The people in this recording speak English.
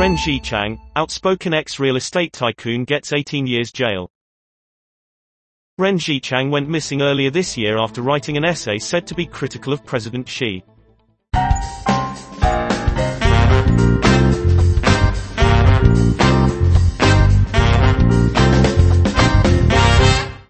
Ren Zhiqiang, outspoken ex-real estate tycoon gets 18 years jail. Ren Zhiqiang went missing earlier this year after writing an essay said to be critical of President Xi.